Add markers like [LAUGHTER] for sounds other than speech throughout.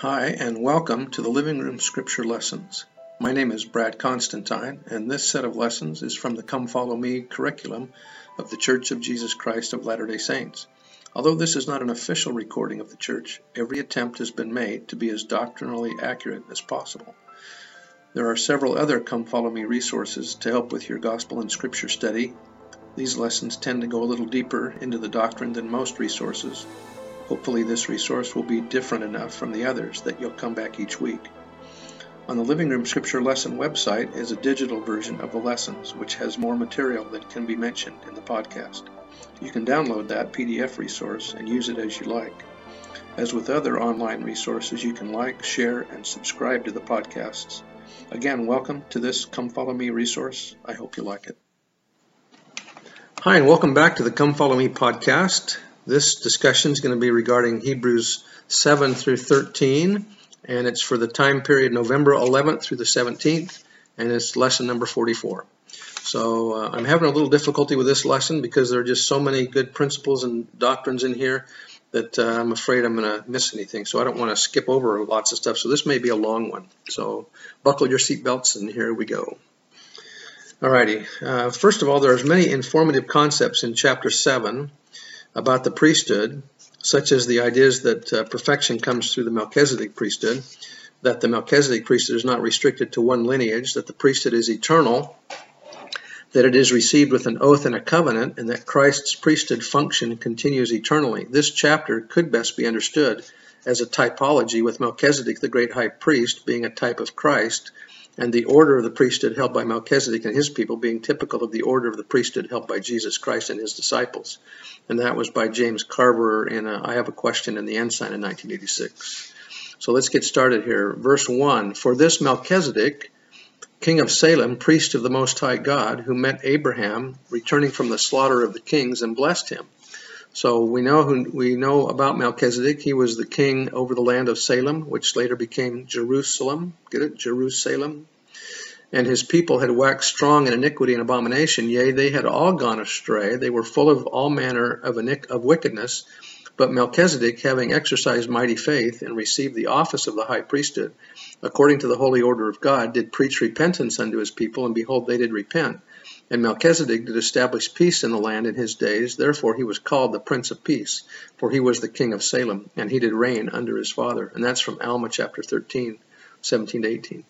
Hi, and welcome to the Living Room Scripture Lessons. My name is Brad Constantine, and this set of lessons is from the Come Follow Me curriculum of the Church of Jesus Christ of Latter day Saints. Although this is not an official recording of the Church, every attempt has been made to be as doctrinally accurate as possible. There are several other Come Follow Me resources to help with your Gospel and Scripture study. These lessons tend to go a little deeper into the doctrine than most resources, Hopefully this resource will be different enough from the others that you'll come back each week. On the Living Room Scripture Lesson website is a digital version of the lessons, which has more material than can be mentioned in the podcast. You can download that PDF resource and use it as you like. As with other online resources, you can like, share, and subscribe to the podcasts. Again, welcome to this Come Follow Me resource. I hope you like it. Hi, and welcome back to the Come Follow Me podcast. This discussion is going to be regarding Hebrews 7 through 13, and it's for the time period November 11th through the 17th, and it's lesson number 44. So uh, I'm having a little difficulty with this lesson because there are just so many good principles and doctrines in here that uh, I'm afraid I'm going to miss anything. So I don't want to skip over lots of stuff. So this may be a long one. So buckle your seatbelts and here we go. Alrighty. Uh, first of all, there's many informative concepts in chapter 7 about the priesthood, such as the ideas that uh, perfection comes through the Melchizedek priesthood, that the Melchizedek priesthood is not restricted to one lineage, that the priesthood is eternal, that it is received with an oath and a covenant, and that Christ's priesthood function continues eternally. This chapter could best be understood as a typology, with Melchizedek, the great high priest, being a type of Christ, and the order of the priesthood held by Melchizedek and his people being typical of the order of the priesthood held by Jesus Christ and his disciples. And that was by James Carver in a, I Have a Question in the Ensign in 1986. So let's get started here. Verse 1 For this Melchizedek, king of Salem, priest of the Most High God, who met Abraham returning from the slaughter of the kings and blessed him. So we know who, we know about Melchizedek. He was the king over the land of Salem, which later became Jerusalem. Get it? Jerusalem. And his people had waxed strong in iniquity and abomination. Yea, they had all gone astray. They were full of all manner of, of wickedness. But Melchizedek, having exercised mighty faith and received the office of the high priesthood, according to the holy order of God, did preach repentance unto his people, and behold, they did repent. And Melchizedek did establish peace in the land in his days. Therefore he was called the Prince of Peace, for he was the king of Salem, and he did reign under his father. And that's from Alma chapter 13, 17 to 18.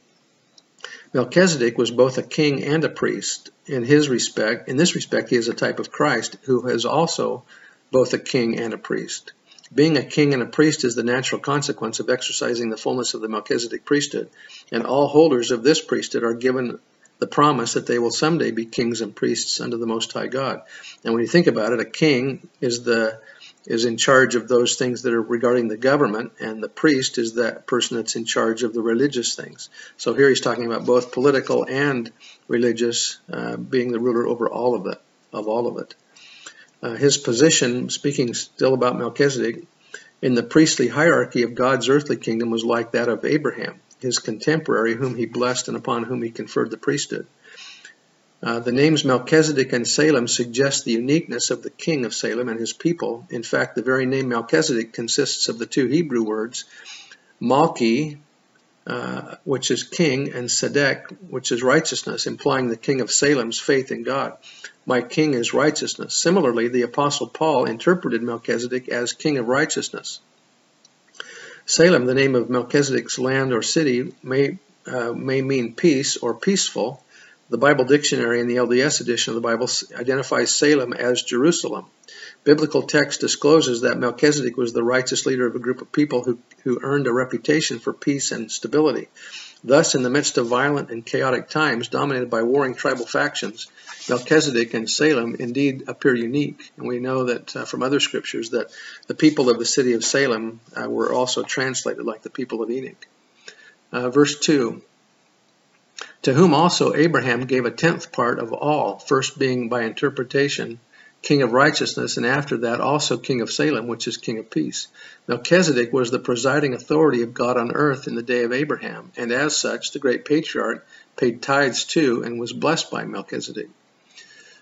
Melchizedek was both a king and a priest. In his respect, in this respect, he is a type of Christ, who is also both a king and a priest. Being a king and a priest is the natural consequence of exercising the fullness of the Melchizedek priesthood, and all holders of this priesthood are given the promise that they will someday be kings and priests under the Most High God. And when you think about it, a king is the is in charge of those things that are regarding the government, and the priest is that person that's in charge of the religious things. So here he's talking about both political and religious, uh, being the ruler over all of it, of all of it. Uh, his position, speaking still about Melchizedek, in the priestly hierarchy of God's earthly kingdom was like that of Abraham his contemporary, whom he blessed and upon whom he conferred the priesthood. Uh, the names Melchizedek and Salem suggest the uniqueness of the king of Salem and his people. In fact, the very name Melchizedek consists of the two Hebrew words, Malki, uh, which is king, and Sedek, which is righteousness, implying the king of Salem's faith in God. My king is righteousness. Similarly, the apostle Paul interpreted Melchizedek as king of righteousness. Salem, the name of Melchizedek's land or city, may, uh, may mean peace or peaceful. The Bible Dictionary in the LDS edition of the Bible identifies Salem as Jerusalem. Biblical text discloses that Melchizedek was the righteous leader of a group of people who, who earned a reputation for peace and stability. Thus, in the midst of violent and chaotic times dominated by warring tribal factions, Melchizedek and Salem indeed appear unique. And we know that uh, from other scriptures that the people of the city of Salem uh, were also translated like the people of Enoch. Uh, verse 2 To whom also Abraham gave a tenth part of all, first being by interpretation king of righteousness, and after that also king of Salem, which is king of peace. Melchizedek was the presiding authority of God on earth in the day of Abraham, and as such, the great patriarch paid tithes to and was blessed by Melchizedek.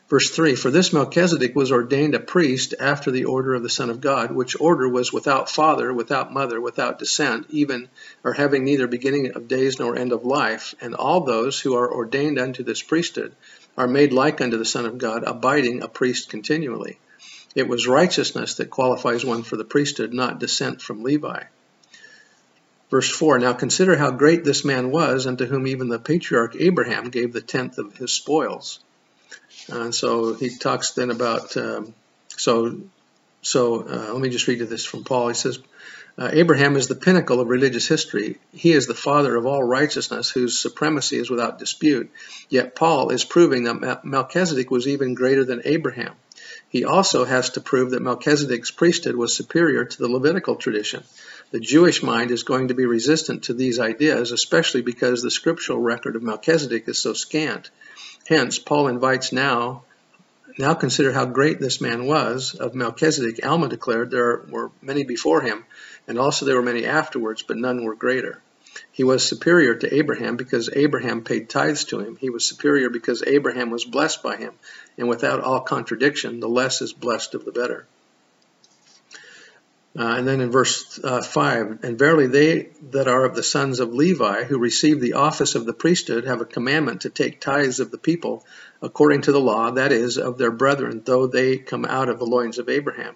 Verse 3 For this Melchizedek was ordained a priest after the order of the Son of God, which order was without father, without mother, without descent, even or having neither beginning of days nor end of life. And all those who are ordained unto this priesthood are made like unto the Son of God, abiding a priest continually. It was righteousness that qualifies one for the priesthood, not descent from Levi. Verse 4 Now consider how great this man was, unto whom even the patriarch Abraham gave the tenth of his spoils. And so he talks then about, um, so, so uh, let me just read you this from Paul. He says, uh, Abraham is the pinnacle of religious history. He is the father of all righteousness, whose supremacy is without dispute. Yet Paul is proving that Melchizedek was even greater than Abraham. He also has to prove that Melchizedek's priesthood was superior to the Levitical tradition. The Jewish mind is going to be resistant to these ideas, especially because the scriptural record of Melchizedek is so scant. Hence, Paul invites now, now consider how great this man was. Of Melchizedek, Alma declared there were many before him, and also there were many afterwards, but none were greater. He was superior to Abraham because Abraham paid tithes to him. He was superior because Abraham was blessed by him. And without all contradiction, the less is blessed of the better. Uh, and then in verse uh, 5, and verily they that are of the sons of Levi, who receive the office of the priesthood, have a commandment to take tithes of the people according to the law, that is, of their brethren, though they come out of the loins of Abraham.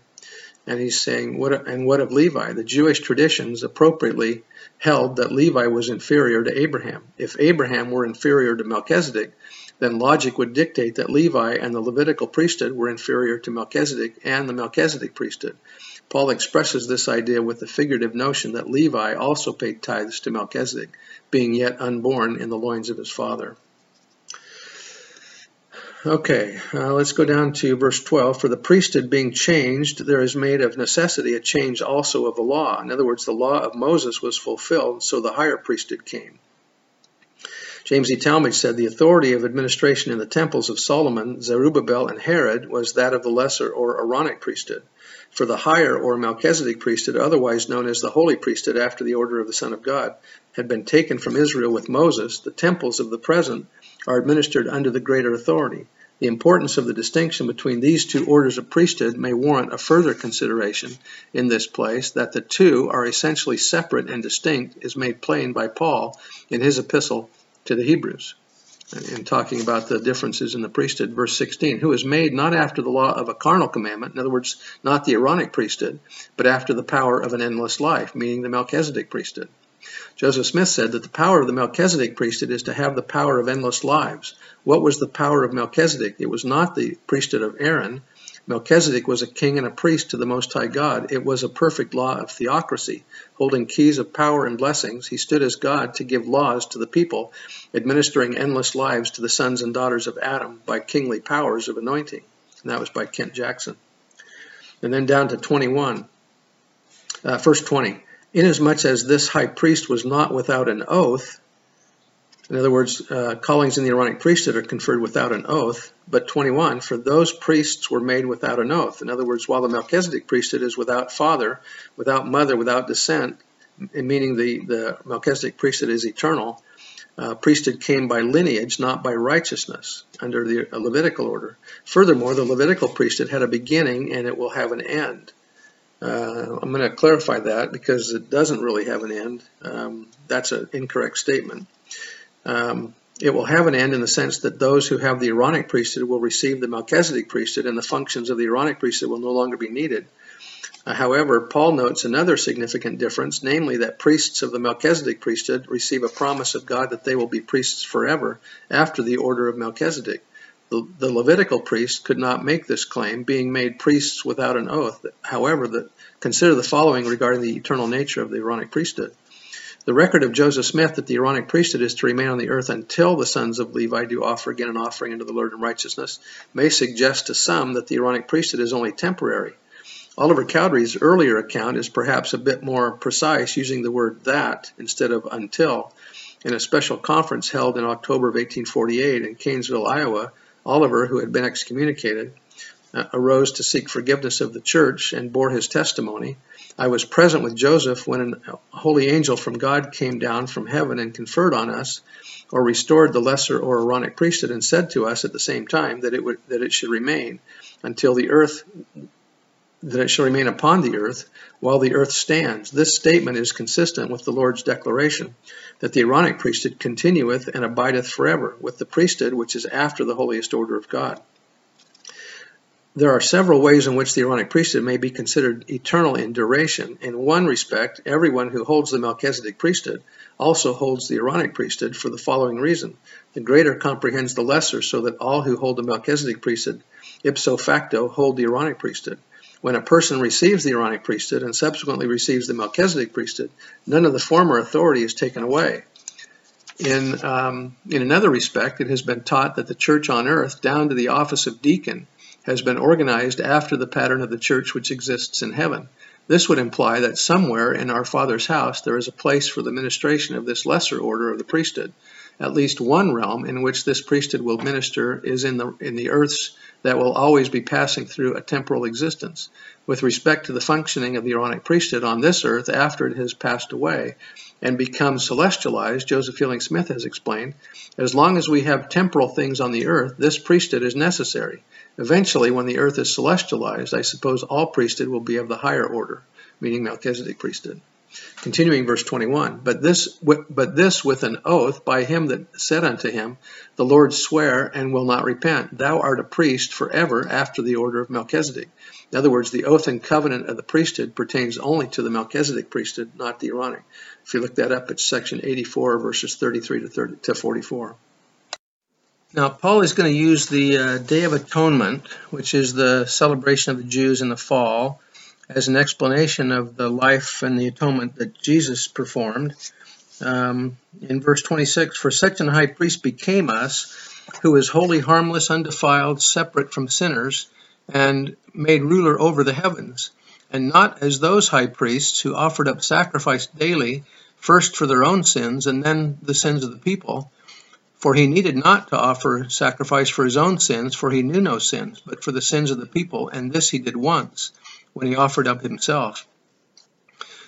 And he's saying, what, and what of Levi? The Jewish traditions appropriately held that Levi was inferior to Abraham. If Abraham were inferior to Melchizedek, then logic would dictate that Levi and the Levitical priesthood were inferior to Melchizedek and the Melchizedek priesthood. Paul expresses this idea with the figurative notion that Levi also paid tithes to Melchizedek, being yet unborn in the loins of his father. Okay, uh, let's go down to verse 12. For the priesthood being changed, there is made of necessity a change also of the law. In other words, the law of Moses was fulfilled, so the higher priesthood came. James E. Talmage said the authority of administration in the temples of Solomon, Zerubbabel, and Herod was that of the lesser or Aaronic priesthood. For the higher or Melchizedek priesthood, otherwise known as the holy priesthood after the order of the Son of God, had been taken from Israel with Moses, the temples of the present are administered under the greater authority. The importance of the distinction between these two orders of priesthood may warrant a further consideration in this place that the two are essentially separate and distinct is made plain by Paul in his epistle to the Hebrews in talking about the differences in the priesthood. Verse 16, who is made not after the law of a carnal commandment, in other words, not the Aaronic priesthood, but after the power of an endless life, meaning the Melchizedek priesthood. Joseph Smith said that the power of the Melchizedek priesthood is to have the power of endless lives. What was the power of Melchizedek? It was not the priesthood of Aaron, Melchizedek was a king and a priest to the Most High God. It was a perfect law of theocracy, holding keys of power and blessings. He stood as God to give laws to the people, administering endless lives to the sons and daughters of Adam by kingly powers of anointing. And that was by Kent Jackson. And then down to 21, uh, verse 20. Inasmuch as this high priest was not without an oath, in other words, uh, callings in the Aaronic priesthood are conferred without an oath. But 21, for those priests were made without an oath. In other words, while the Melchizedek priesthood is without father, without mother, without descent, meaning the, the Melchizedek priesthood is eternal, uh, priesthood came by lineage, not by righteousness, under the Levitical order. Furthermore, the Levitical priesthood had a beginning and it will have an end. Uh, I'm going to clarify that because it doesn't really have an end. Um, that's an incorrect statement. Um, it will have an end in the sense that those who have the Aaronic priesthood will receive the Melchizedek priesthood and the functions of the Aaronic priesthood will no longer be needed. Uh, however, Paul notes another significant difference, namely that priests of the Melchizedek priesthood receive a promise of God that they will be priests forever after the order of Melchizedek. The, Levitical priests could not make this claim, being made priests without an oath. However, the, consider the following regarding the eternal nature of the Aaronic priesthood. The record of Joseph Smith that the Aaronic priesthood is to remain on the earth until the sons of Levi do offer again an offering unto the Lord in righteousness may suggest to some that the Aaronic priesthood is only temporary. Oliver Cowdery's earlier account is perhaps a bit more precise, using the word that instead of until. In a special conference held in October of 1848 in Kanesville, Iowa, Oliver, who had been excommunicated, uh, arose to seek forgiveness of the church and bore his testimony. I was present with Joseph when a holy angel from God came down from heaven and conferred on us, or restored the lesser or Aaronic priesthood, and said to us at the same time that it would that it should remain until the earth that it shall remain upon the earth while the earth stands. This statement is consistent with the Lord's declaration that the Aaronic priesthood continueth and abideth forever, with the priesthood which is after the holiest order of God. There are several ways in which the Aaronic priesthood may be considered eternal in duration. In one respect, everyone who holds the Melchizedek priesthood also holds the Aaronic priesthood for the following reason. The greater comprehends the lesser, so that all who hold the Melchizedek priesthood ipso facto hold the Aaronic priesthood. When a person receives the Aaronic priesthood and subsequently receives the Melchizedek priesthood, none of the former authority is taken away. In, um, in another respect, it has been taught that the church on earth, down to the office of deacon, has been organized after the pattern of the church which exists in heaven. This would imply that somewhere in our Father's house there is a place for the ministration of this lesser order of the priesthood. At least one realm in which this priesthood will minister is in the in the earths that will always be passing through a temporal existence. With respect to the functioning of the Aaronic priesthood on this earth after it has passed away and become celestialized, Joseph Fielding Smith has explained, as long as we have temporal things on the earth, this priesthood is necessary. Eventually, when the earth is celestialized, I suppose all priesthood will be of the higher order, meaning Melchizedek priesthood. Continuing verse 21, but this, but this with an oath by him that said unto him, The Lord swear and will not repent, Thou art a priest forever after the order of Melchizedek. In other words, the oath and covenant of the priesthood pertains only to the Melchizedek priesthood, not the Aaronic. If you look that up, it's section 84, verses 33 to, 30, to 44. Now, Paul is going to use the uh, Day of Atonement, which is the celebration of the Jews in the fall, as an explanation of the life and the atonement that Jesus performed. Um, in verse 26, for such an high priest became us, who is holy, harmless, undefiled, separate from sinners, and made ruler over the heavens, and not as those high priests who offered up sacrifice daily, first for their own sins and then the sins of the people. For he needed not to offer sacrifice for his own sins, for he knew no sins, but for the sins of the people, and this he did once, when he offered up himself.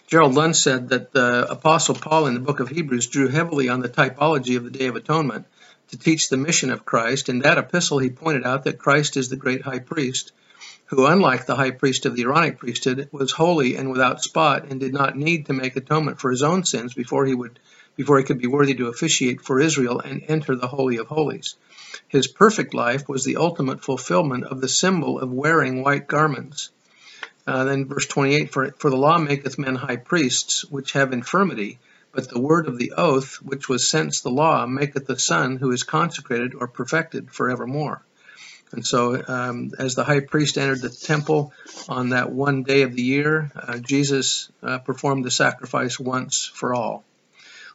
Gerald Lund said that the Apostle Paul in the book of Hebrews drew heavily on the typology of the Day of Atonement to teach the mission of Christ. In that epistle, he pointed out that Christ is the great high priest, who, unlike the high priest of the Aaronic priesthood, was holy and without spot and did not need to make atonement for his own sins before he would before he could be worthy to officiate for Israel and enter the Holy of Holies. His perfect life was the ultimate fulfillment of the symbol of wearing white garments. Uh, then verse 28, for, for the law maketh men high priests, which have infirmity, but the word of the oath, which was since the law, maketh the Son who is consecrated or perfected forevermore. And so, um, as the high priest entered the temple on that one day of the year, uh, Jesus uh, performed the sacrifice once for all.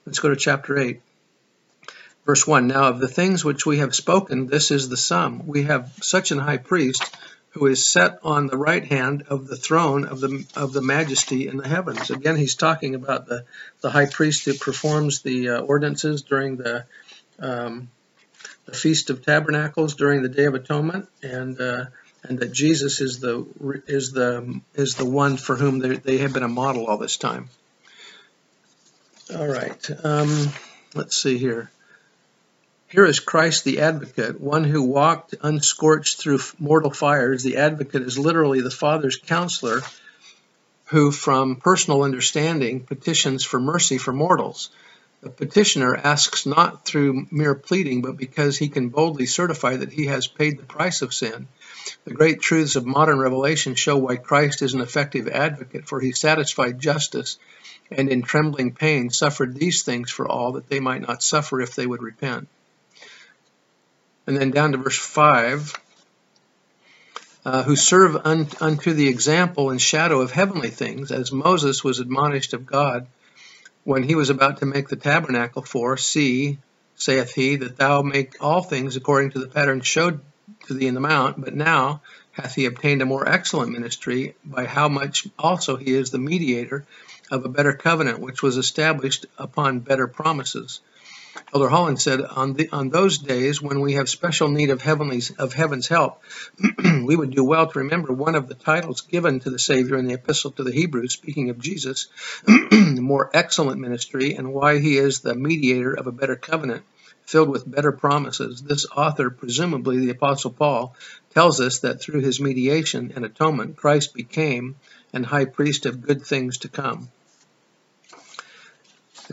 Let's go to chapter 8. Verse 1 Now of the things which we have spoken, this is the sum. We have such an high priest who is set on the right hand of the throne of the of the majesty in the heavens. Again, he's talking about the, the high priest who performs the uh, ordinances during the um, the feast of tabernacles during the day of atonement, and uh, and that Jesus is the is the is the one for whom they, have been a model all this time. All right. Um, let's see here. Here is Christ the advocate, one who walked unscorched through mortal fires. The advocate is literally the Father's counselor who, from personal understanding, petitions for mercy for mortals. The petitioner asks not through mere pleading, but because he can boldly certify that he has paid the price of sin. The great truths of modern revelation show why Christ is an effective advocate, for he satisfied justice and in trembling pain suffered these things for all that they might not suffer if they would repent. And then down to verse 5 uh, who serve un unto the example and shadow of heavenly things, as Moses was admonished of God when he was about to make the tabernacle for, See, saith he, that thou make all things according to the pattern showed to thee in the mount, but now hath he obtained a more excellent ministry, by how much also he is the mediator of a better covenant, which was established upon better promises. Elder Holland said, on, the, on those days when we have special need of, heavenly, of heaven's help, [CLEARS THROAT] we would do well to remember one of the titles given to the Savior in the Epistle to the Hebrews, speaking of Jesus, [CLEARS THROAT] the more excellent ministry, and why he is the mediator of a better covenant filled with better promises. This author, presumably the Apostle Paul, tells us that through his mediation and atonement, Christ became an high priest of good things to come.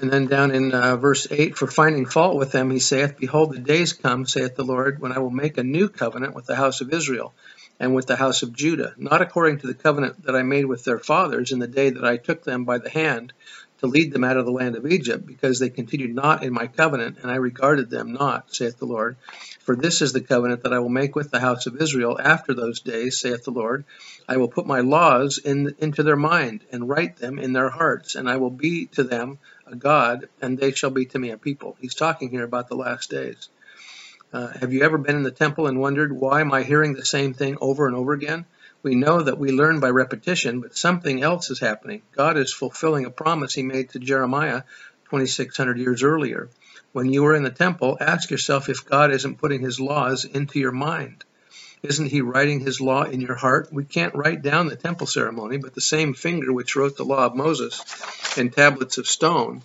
And then down in uh, verse 8, for finding fault with them, he saith, Behold, the days come, saith the Lord, when I will make a new covenant with the house of Israel and with the house of Judah, not according to the covenant that I made with their fathers in the day that I took them by the hand to lead them out of the land of Egypt, because they continued not in my covenant, and I regarded them not, saith the Lord. For this is the covenant that I will make with the house of Israel after those days, saith the Lord. I will put my laws in, into their mind, and write them in their hearts, and I will be to them a God, and they shall be to me a people. He's talking here about the last days. Uh, have you ever been in the temple and wondered, why am I hearing the same thing over and over again? We know that we learn by repetition, but something else is happening. God is fulfilling a promise he made to Jeremiah 2600 years earlier. When you are in the temple, ask yourself if God isn't putting his laws into your mind. Isn't he writing his law in your heart? We can't write down the temple ceremony, but the same finger which wrote the law of Moses in tablets of stone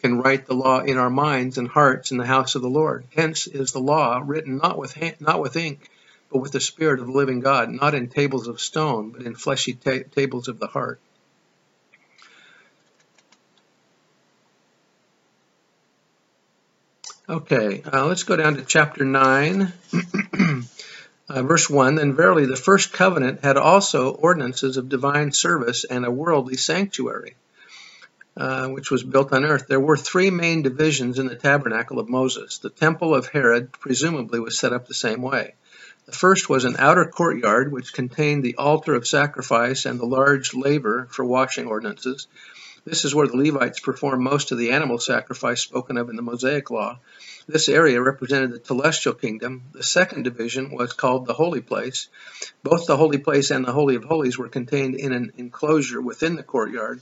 can write the law in our minds and hearts in the house of the Lord. Hence is the law written not with not with ink, but with the Spirit of the living God, not in tables of stone, but in fleshy ta tables of the heart. Okay, uh, let's go down to chapter 9, [CLEARS THROAT] uh, verse 1. Then verily the first covenant had also ordinances of divine service and a worldly sanctuary, uh, which was built on earth. There were three main divisions in the tabernacle of Moses. The temple of Herod presumably was set up the same way. The first was an outer courtyard which contained the altar of sacrifice and the large laver for washing ordinances. This is where the Levites performed most of the animal sacrifice spoken of in the Mosaic Law. This area represented the celestial kingdom. The second division was called the Holy Place. Both the Holy Place and the Holy of Holies were contained in an enclosure within the courtyard,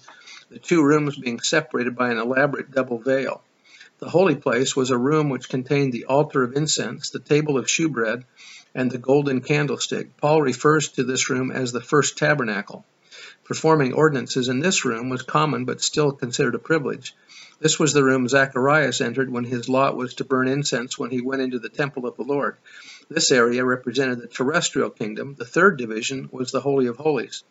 the two rooms being separated by an elaborate double veil. The Holy Place was a room which contained the altar of incense, the table of shewbread, and the golden candlestick. Paul refers to this room as the first tabernacle. Performing ordinances in this room was common but still considered a privilege. This was the room Zacharias entered when his lot was to burn incense when he went into the temple of the Lord. This area represented the terrestrial kingdom. The third division was the Holy of Holies.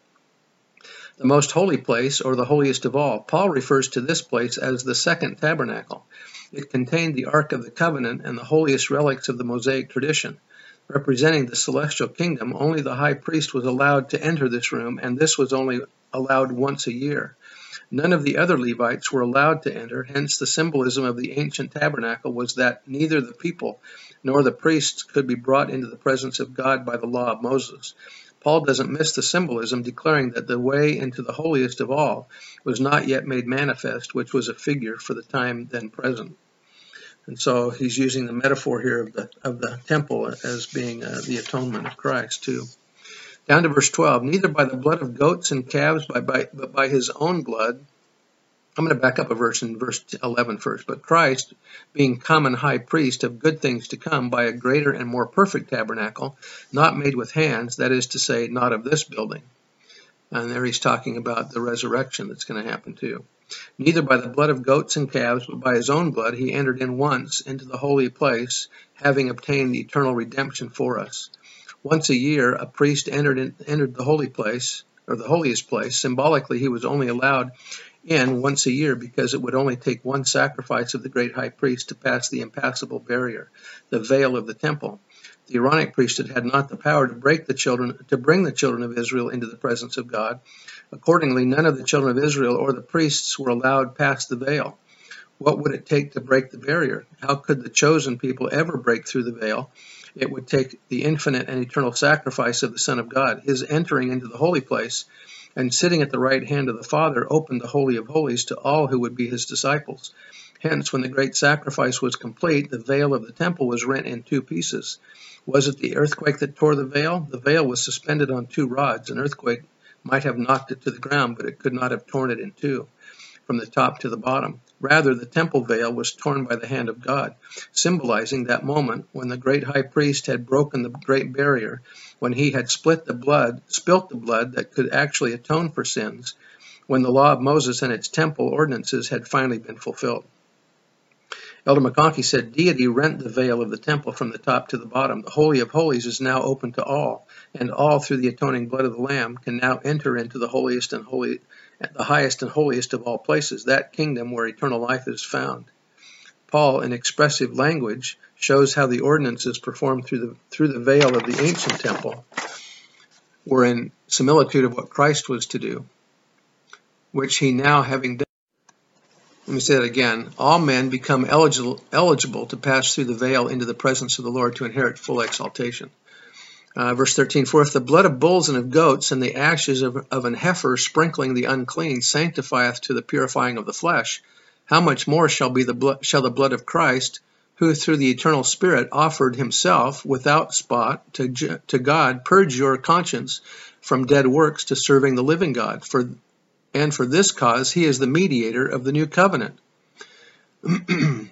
The most holy place, or the holiest of all. Paul refers to this place as the second tabernacle. It contained the Ark of the Covenant and the holiest relics of the Mosaic tradition representing the celestial kingdom, only the high priest was allowed to enter this room, and this was only allowed once a year. None of the other Levites were allowed to enter, hence the symbolism of the ancient tabernacle was that neither the people nor the priests could be brought into the presence of God by the law of Moses. Paul doesn't miss the symbolism, declaring that the way into the holiest of all was not yet made manifest, which was a figure for the time then present. And so he's using the metaphor here of the, of the temple as being uh, the atonement of Christ, too. Down to verse 12. Neither by the blood of goats and calves, by, by, but by his own blood. I'm going to back up a verse in verse 11 first. But Christ, being common high priest of good things to come by a greater and more perfect tabernacle, not made with hands, that is to say, not of this building. And there he's talking about the resurrection that's going to happen too. Neither by the blood of goats and calves, but by his own blood, he entered in once into the holy place, having obtained eternal redemption for us. Once a year, a priest entered, in, entered the holy place, or the holiest place. Symbolically, he was only allowed in once a year because it would only take one sacrifice of the great high priest to pass the impassable barrier, the veil of the temple. The Aaronic priesthood had not the power to break the children to bring the children of Israel into the presence of God. Accordingly, none of the children of Israel or the priests were allowed past the veil. What would it take to break the barrier? How could the chosen people ever break through the veil? It would take the infinite and eternal sacrifice of the Son of God. His entering into the holy place and sitting at the right hand of the Father opened the Holy of Holies to all who would be his disciples. Hence, when the great sacrifice was complete, the veil of the temple was rent in two pieces. Was it the earthquake that tore the veil? The veil was suspended on two rods. An earthquake might have knocked it to the ground, but it could not have torn it in two. from the top to the bottom. Rather, the temple veil was torn by the hand of God, symbolizing that moment when the great high priest had broken the great barrier, when he had split the blood, spilt the blood that could actually atone for sins, when the law of Moses and its temple ordinances had finally been fulfilled. Elder McConkie said, Deity rent the veil of the temple from the top to the bottom. The Holy of Holies is now open to all, and all through the atoning blood of the Lamb can now enter into the holiest and holy, the highest and holiest of all places, that kingdom where eternal life is found. Paul, in expressive language, shows how the ordinances performed through the through the veil of the ancient temple were in similitude of what Christ was to do, which he now having done let me say that again. All men become eligible, eligible to pass through the veil into the presence of the Lord to inherit full exaltation. Uh, verse 13, For if the blood of bulls and of goats and the ashes of, of an heifer sprinkling the unclean sanctifieth to the purifying of the flesh, how much more shall be the blood, shall the blood of Christ, who through the eternal Spirit offered himself without spot to, to God, purge your conscience from dead works to serving the living God? For and for this cause he is the mediator of the new covenant. [CLEARS THROAT]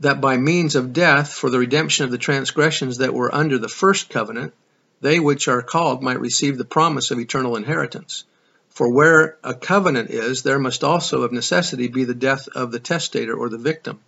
that by means of death for the redemption of the transgressions that were under the first covenant, they which are called might receive the promise of eternal inheritance. For where a covenant is, there must also of necessity be the death of the testator or the victim.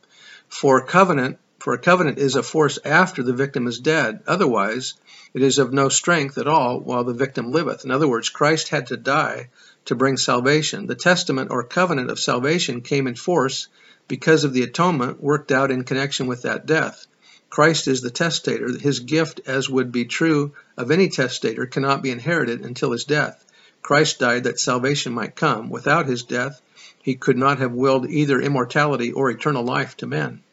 For covenant, for a covenant is a force after the victim is dead. Otherwise, it is of no strength at all while the victim liveth. In other words, Christ had to die to bring salvation. The testament or covenant of salvation came in force because of the atonement worked out in connection with that death. Christ is the testator. His gift, as would be true of any testator, cannot be inherited until his death. Christ died that salvation might come. Without his death, he could not have willed either immortality or eternal life to men.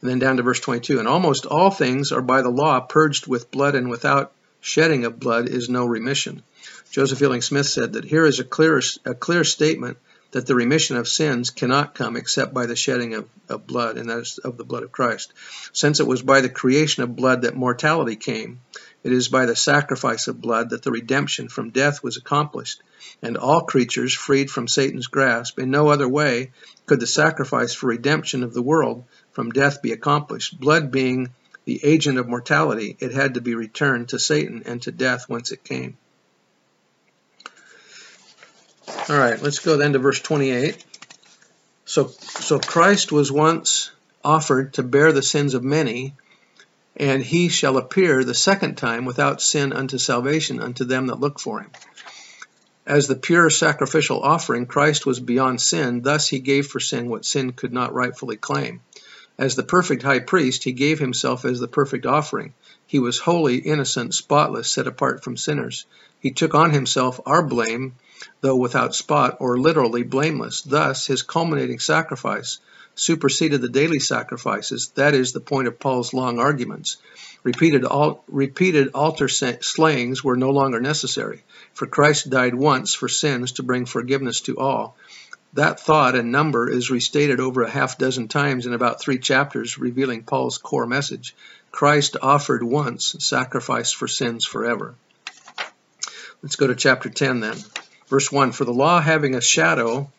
And then down to verse 22 And almost all things are by the law purged with blood, and without shedding of blood is no remission. Joseph Fielding Smith said that here is a clear, a clear statement that the remission of sins cannot come except by the shedding of, of blood, and that is of the blood of Christ. Since it was by the creation of blood that mortality came, it is by the sacrifice of blood that the redemption from death was accomplished, and all creatures freed from Satan's grasp. In no other way could the sacrifice for redemption of the world from death be accomplished. Blood being the agent of mortality, it had to be returned to Satan and to death whence it came. All right, let's go then to verse 28. So, so Christ was once offered to bear the sins of many, and he shall appear the second time without sin unto salvation unto them that look for him. As the pure sacrificial offering, Christ was beyond sin, thus he gave for sin what sin could not rightfully claim. As the perfect high priest, he gave himself as the perfect offering. He was holy, innocent, spotless, set apart from sinners. He took on himself our blame, though without spot, or literally blameless. Thus, his culminating sacrifice superseded the daily sacrifices. That is the point of Paul's long arguments. Repeated, al repeated altar slayings were no longer necessary, for Christ died once for sins to bring forgiveness to all. That thought and number is restated over a half dozen times in about three chapters, revealing Paul's core message. Christ offered once, sacrifice for sins forever. Let's go to chapter 10 then. Verse 1 For the law having a shadow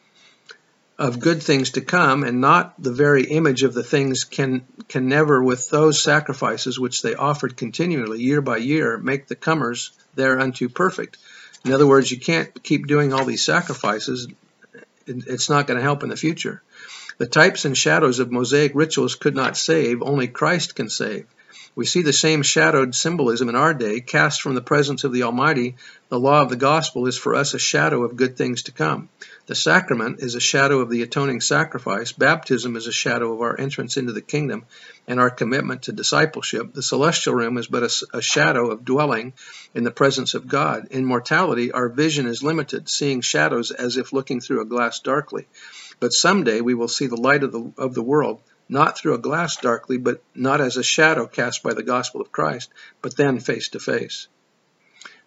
of good things to come, and not the very image of the things, can, can never, with those sacrifices which they offered continually, year by year, make the comers thereunto perfect. In other words, you can't keep doing all these sacrifices it's not going to help in the future. The types and shadows of Mosaic rituals could not save, only Christ can save. We see the same shadowed symbolism in our day, cast from the presence of the Almighty. The law of the gospel is for us a shadow of good things to come. The sacrament is a shadow of the atoning sacrifice. Baptism is a shadow of our entrance into the kingdom and our commitment to discipleship. The celestial realm is but a, a shadow of dwelling in the presence of God. In mortality, our vision is limited, seeing shadows as if looking through a glass darkly. But someday we will see the light of the, of the world not through a glass darkly, but not as a shadow cast by the gospel of Christ, but then face to face.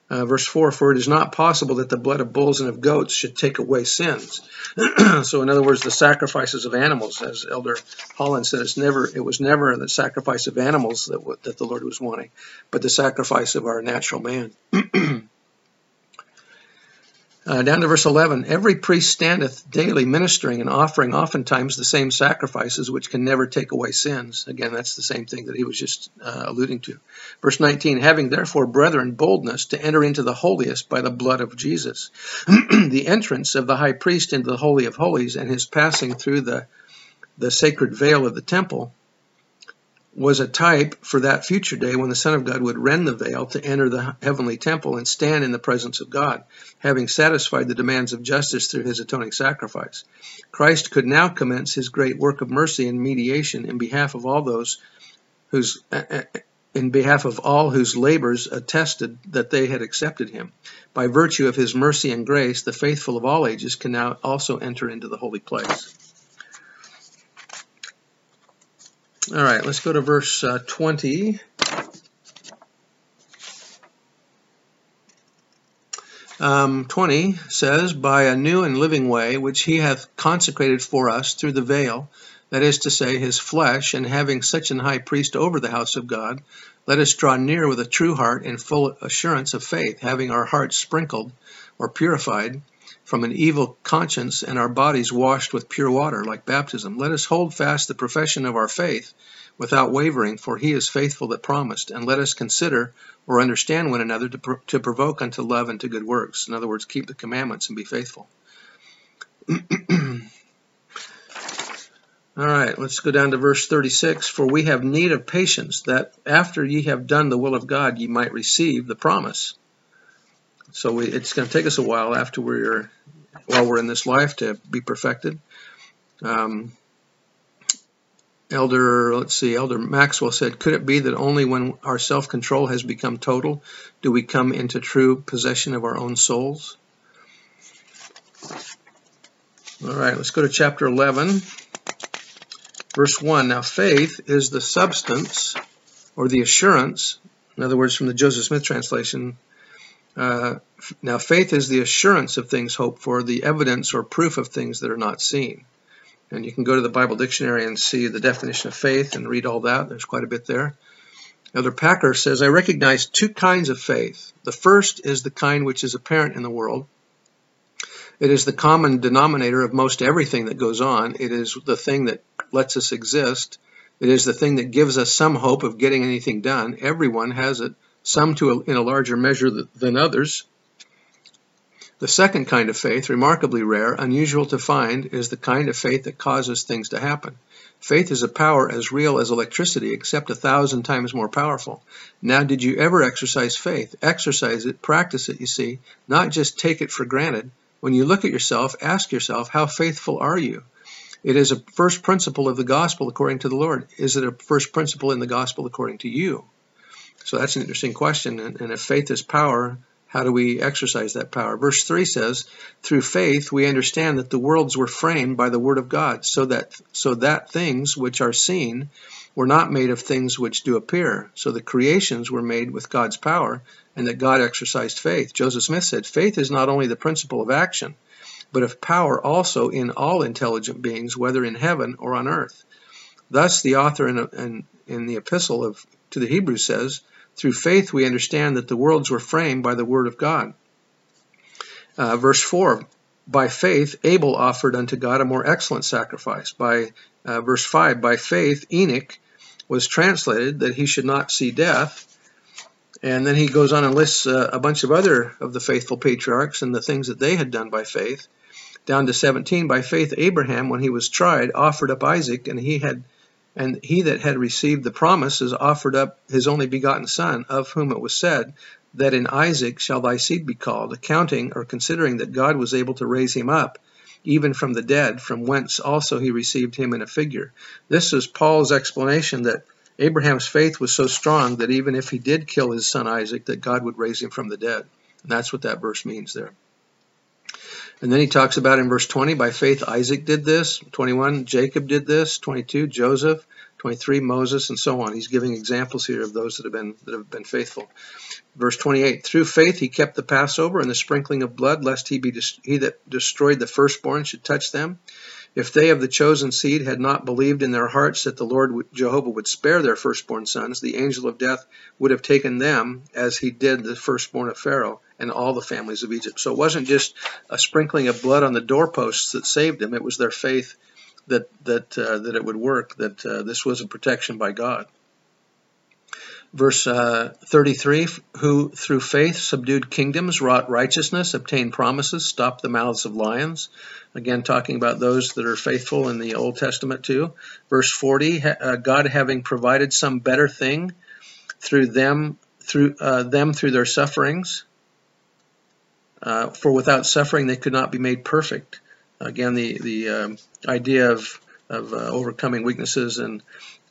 Uh, verse 4 For it is not possible that the blood of bulls and of goats should take away sins. [CLEARS THROAT] so, in other words, the sacrifices of animals, as Elder Holland said, it's never, it was never the sacrifice of animals that, that the Lord was wanting, but the sacrifice of our natural man. [CLEARS THROAT] uh, down to verse 11 Every priest standeth daily ministering and offering oftentimes the same sacrifices which can never take away sins. Again, that's the same thing that he was just uh, alluding to. Verse 19 Having therefore, brethren, boldness to enter into the holiest by the blood of Jesus. [CLEARS THROAT] the entrance of the high priest into the Holy of Holies and his passing through the, the sacred veil of the temple was a type for that future day when the Son of God would rend the veil to enter the heavenly temple and stand in the presence of God, having satisfied the demands of justice through his atoning sacrifice. Christ could now commence his great work of mercy and mediation in behalf of all those whose uh, uh, uh, in behalf of all whose labors attested that they had accepted him. By virtue of his mercy and grace, the faithful of all ages can now also enter into the holy place. All right, let's go to verse uh, 20. Um, 20 says, By a new and living way, which he hath consecrated for us through the veil, that is to say, his flesh, and having such an high priest over the house of God, let us draw near with a true heart and full assurance of faith, having our hearts sprinkled or purified from an evil conscience and our bodies washed with pure water, like baptism. Let us hold fast the profession of our faith without wavering, for he is faithful that promised. And let us consider or understand one another to, pro to provoke unto love and to good works. In other words, keep the commandments and be faithful. [CLEARS THROAT] All right, let's go down to verse 36. For we have need of patience, that after ye have done the will of God, ye might receive the promise. So we, it's going to take us a while after we're while we're in this life to be perfected. Um, Elder, let's see, Elder Maxwell said, could it be that only when our self-control has become total do we come into true possession of our own souls? All right, let's go to chapter 11, verse 1. Now, faith is the substance or the assurance, in other words, from the Joseph Smith translation, uh, now, faith is the assurance of things hoped for, the evidence or proof of things that are not seen. And you can go to the Bible dictionary and see the definition of faith and read all that. There's quite a bit there. Elder Packer says, I recognize two kinds of faith. The first is the kind which is apparent in the world. It is the common denominator of most everything that goes on. It is the thing that lets us exist. It is the thing that gives us some hope of getting anything done. Everyone has it some to a, in a larger measure than others. The second kind of faith, remarkably rare, unusual to find, is the kind of faith that causes things to happen. Faith is a power as real as electricity, except a thousand times more powerful. Now, did you ever exercise faith? Exercise it, practice it, you see, not just take it for granted. When you look at yourself, ask yourself, how faithful are you? It is a first principle of the gospel according to the Lord. Is it a first principle in the gospel according to you? So that's an interesting question. And, and if faith is power, how do we exercise that power? Verse 3 says, Through faith we understand that the worlds were framed by the word of God, so that so that things which are seen were not made of things which do appear. So the creations were made with God's power, and that God exercised faith. Joseph Smith said, Faith is not only the principle of action, but of power also in all intelligent beings, whether in heaven or on earth. Thus, the author in, in, in the epistle of, to the Hebrews says, through faith, we understand that the worlds were framed by the word of God. Uh, verse 4 By faith, Abel offered unto God a more excellent sacrifice. By uh, verse 5 By faith, Enoch was translated that he should not see death. And then he goes on and lists uh, a bunch of other of the faithful patriarchs and the things that they had done by faith. Down to 17, by faith, Abraham, when he was tried, offered up Isaac, and he had and he that had received the promises offered up his only begotten Son, of whom it was said, That in Isaac shall thy seed be called, accounting or considering that God was able to raise him up, even from the dead, from whence also he received him in a figure. This is Paul's explanation that Abraham's faith was so strong that even if he did kill his son Isaac, that God would raise him from the dead. And that's what that verse means there. And then he talks about in verse 20, by faith Isaac did this. 21, Jacob did this. 22, Joseph. 23, Moses, and so on. He's giving examples here of those that have been that have been faithful. Verse 28, through faith he kept the Passover and the sprinkling of blood, lest he be he that destroyed the firstborn should touch them. If they of the chosen seed had not believed in their hearts that the Lord Jehovah would spare their firstborn sons, the angel of death would have taken them as he did the firstborn of Pharaoh and all the families of Egypt. So it wasn't just a sprinkling of blood on the doorposts that saved them, it was their faith that, that, uh, that it would work, that uh, this was a protection by God. Verse uh, 33 Who through faith subdued kingdoms, wrought righteousness, obtained promises, stopped the mouths of lions. Again, talking about those that are faithful in the Old Testament too. Verse 40 uh, God having provided some better thing through them, through uh, them through their sufferings. Uh, for without suffering they could not be made perfect. Again, the the um, idea of of uh, overcoming weaknesses and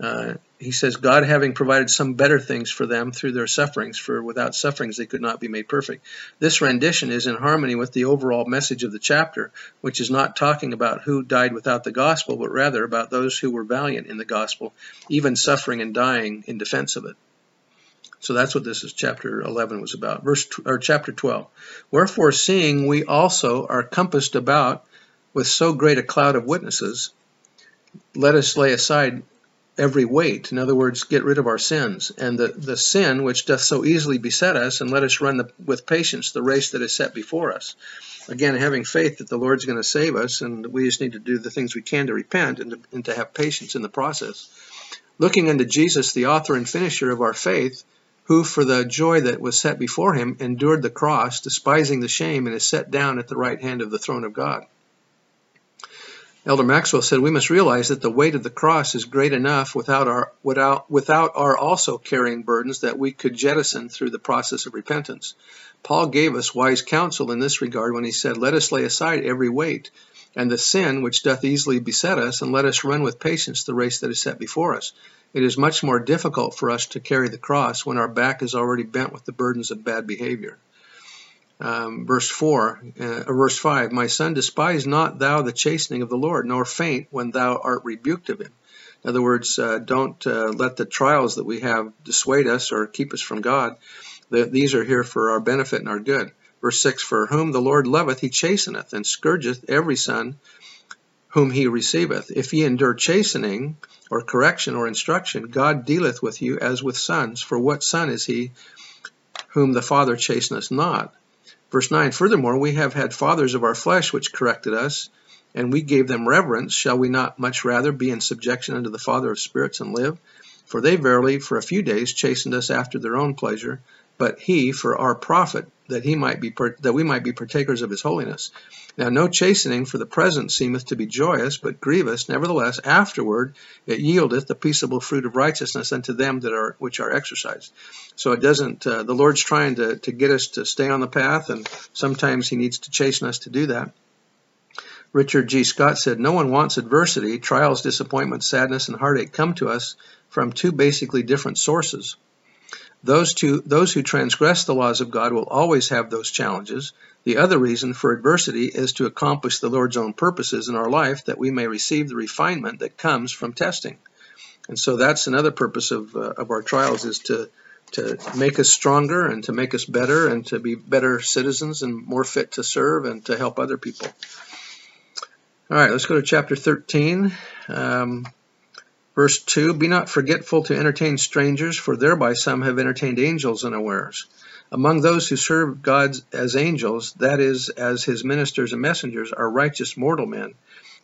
uh, he says, God having provided some better things for them through their sufferings, for without sufferings they could not be made perfect. This rendition is in harmony with the overall message of the chapter, which is not talking about who died without the gospel, but rather about those who were valiant in the gospel, even suffering and dying in defense of it. So that's what this is chapter 11 was about. Verse or chapter 12. Wherefore seeing we also are compassed about with so great a cloud of witnesses, let us lay aside every weight. In other words, get rid of our sins. And the, the sin which doth so easily beset us, and let us run the, with patience the race that is set before us. Again, having faith that the Lord's going to save us, and we just need to do the things we can to repent and to, and to have patience in the process. Looking unto Jesus, the author and finisher of our faith, who for the joy that was set before him endured the cross, despising the shame, and is set down at the right hand of the throne of God. Elder Maxwell said we must realize that the weight of the cross is great enough without our without without our also carrying burdens that we could jettison through the process of repentance. Paul gave us wise counsel in this regard when he said, Let us lay aside every weight and the sin which doth easily beset us, and let us run with patience the race that is set before us. It is much more difficult for us to carry the cross when our back is already bent with the burdens of bad behavior um, verse 4, uh, or verse 5, My son, despise not thou the chastening of the Lord, nor faint when thou art rebuked of him. In other words, uh, don't uh, let the trials that we have dissuade us or keep us from God. The, these are here for our benefit and our good. Verse 6, For whom the Lord loveth, he chasteneth, and scourgeth every son whom he receiveth. If ye endure chastening, or correction, or instruction, God dealeth with you as with sons. For what son is he whom the Father chasteneth not? Verse 9 Furthermore, we have had fathers of our flesh which corrected us, and we gave them reverence. Shall we not much rather be in subjection unto the Father of spirits and live? For they verily for a few days chastened us after their own pleasure, but he for our profit, that he might be that we might be partakers of his holiness. Now no chastening for the present seemeth to be joyous, but grievous. Nevertheless, afterward it yieldeth the peaceable fruit of righteousness unto them that are which are exercised. So it doesn't. Uh, the Lord's trying to to get us to stay on the path, and sometimes He needs to chasten us to do that. Richard G. Scott said, No one wants adversity. Trials, disappointment, sadness, and heartache come to us from two basically different sources. Those, two, those who transgress the laws of God will always have those challenges. The other reason for adversity is to accomplish the Lord's own purposes in our life that we may receive the refinement that comes from testing. And so that's another purpose of, uh, of our trials is to, to make us stronger and to make us better and to be better citizens and more fit to serve and to help other people. All right, let's go to chapter 13. Um, Verse 2 Be not forgetful to entertain strangers, for thereby some have entertained angels unawares. Among those who serve God as angels, that is, as his ministers and messengers, are righteous mortal men.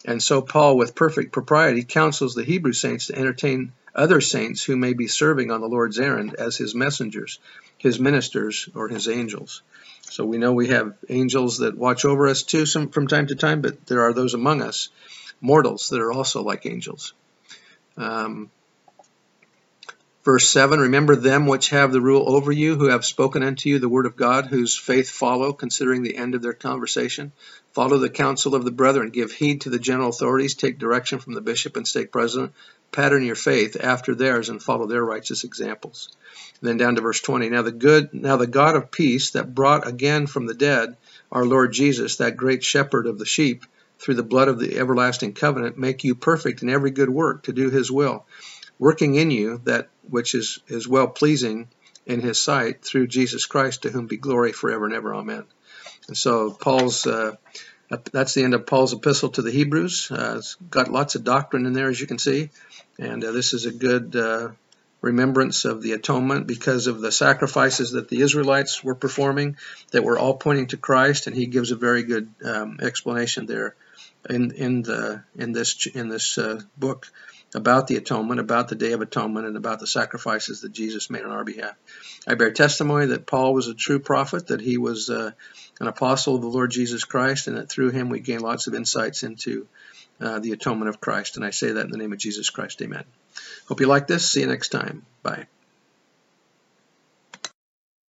And so Paul, with perfect propriety, counsels the Hebrew saints to entertain other saints who may be serving on the Lord's errand as his messengers, his ministers, or his angels. So we know we have angels that watch over us too some, from time to time, but there are those among us, mortals, that are also like angels. Um, verse 7 Remember them which have the rule over you, who have spoken unto you the word of God, whose faith follow, considering the end of their conversation. Follow the counsel of the brethren, give heed to the general authorities, take direction from the bishop and stake president, pattern your faith after theirs, and follow their righteous examples. And then down to verse 20. Now the good, now the God of peace that brought again from the dead our Lord Jesus, that great shepherd of the sheep, through the blood of the everlasting covenant, make you perfect in every good work to do his will, working in you that which is, is well pleasing in his sight through Jesus Christ, to whom be glory forever and ever. Amen. And so Paul's uh, that's the end of Paul's epistle to the Hebrews. Uh, it's got lots of doctrine in there, as you can see, and uh, this is a good uh, remembrance of the atonement because of the sacrifices that the Israelites were performing that were all pointing to Christ, and he gives a very good um, explanation there in in the in this in this uh, book about the atonement, about the Day of Atonement, and about the sacrifices that Jesus made on our behalf. I bear testimony that Paul was a true prophet, that he was uh, an apostle of the Lord Jesus Christ, and that through him we gain lots of insights into uh, the atonement of Christ. And I say that in the name of Jesus Christ. Amen. Hope you like this. See you next time. Bye.